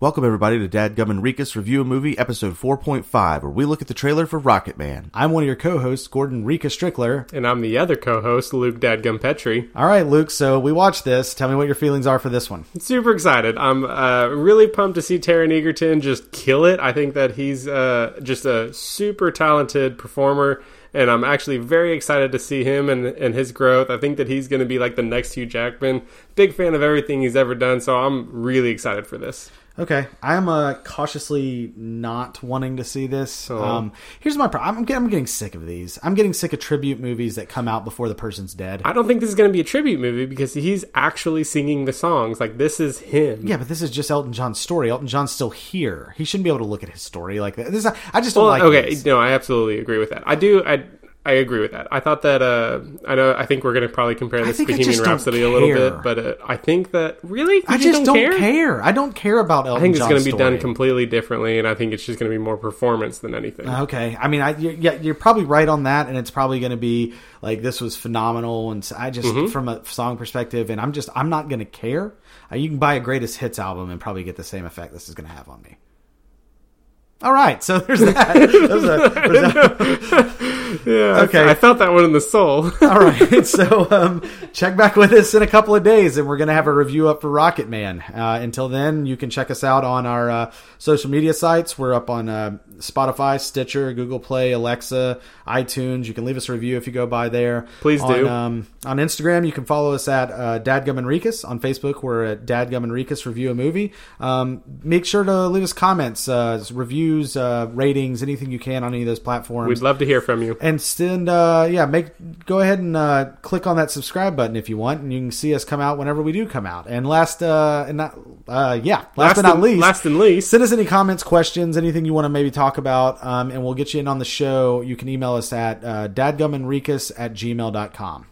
Welcome everybody to Dadgum and Rikus Review a Movie, episode 4.5, where we look at the trailer for Rocketman. I'm one of your co-hosts, Gordon Rika Strickler. And I'm the other co-host, Luke Dadgum Petrie. All right, Luke. So we watched this. Tell me what your feelings are for this one. Super excited. I'm uh, really pumped to see Taron Egerton just kill it. I think that he's uh, just a super talented performer. And I'm actually very excited to see him and, and his growth. I think that he's going to be like the next Hugh Jackman. Big fan of everything he's ever done, so I'm really excited for this. Okay, I'm uh, cautiously not wanting to see this. Um, here's my problem: I'm, getting- I'm getting sick of these. I'm getting sick of tribute movies that come out before the person's dead. I don't think this is going to be a tribute movie because he's actually singing the songs. Like, this is him. yeah, but this is just Elton John's story. Elton John's still here. He shouldn't be able to look at his story like that. This, is- I just don't Well, like. okay, these. no, I absolutely agree with that. I do. I I agree with that. I thought that. Uh, I know. I think we're going to probably compare this to Bohemian Rhapsody a little bit, but uh, I think that really, You I just don't care? I don't care about Elton I think it's going to be done completely differently, and I think it's just going to be more performance than anything. Okay, I mean, I you're, yeah, you're probably right on that, and it's probably going to be like this was phenomenal, and I just Mm-hmm. from a song perspective, and I'm just I'm not going to care. Uh, you can buy a greatest hits album and probably get the same effect this is going to have on me. All right, so there's that. There's a- there's a- yeah, okay. I, felt that one in the soul. all right, so um, check back with us in a couple of days, and we're going to have a review up for Rocketman. Uh, until then, you can check us out on our uh, social media sites. We're up on uh, Spotify, Stitcher, Google Play, Alexa, iTunes. You can leave us a review if you go by there. Please on, do. Um, on Instagram, you can follow us at uh, Dadgum and Rikus. On Facebook, we're at Dadgum and Rikus Review a Movie. Um, make sure to leave us comments, uh, reviews, uh, ratings, anything you can on any of those platforms We'd love to hear from you. and send uh yeah make go ahead and uh click on that subscribe button if you want and you can see us come out whenever we do come out. And last uh and not uh yeah last, but not and, least last and least, send us any comments questions anything you want to maybe talk about um and we'll get you in on the show. You can email us at uh dadgumandrikus at gmail.com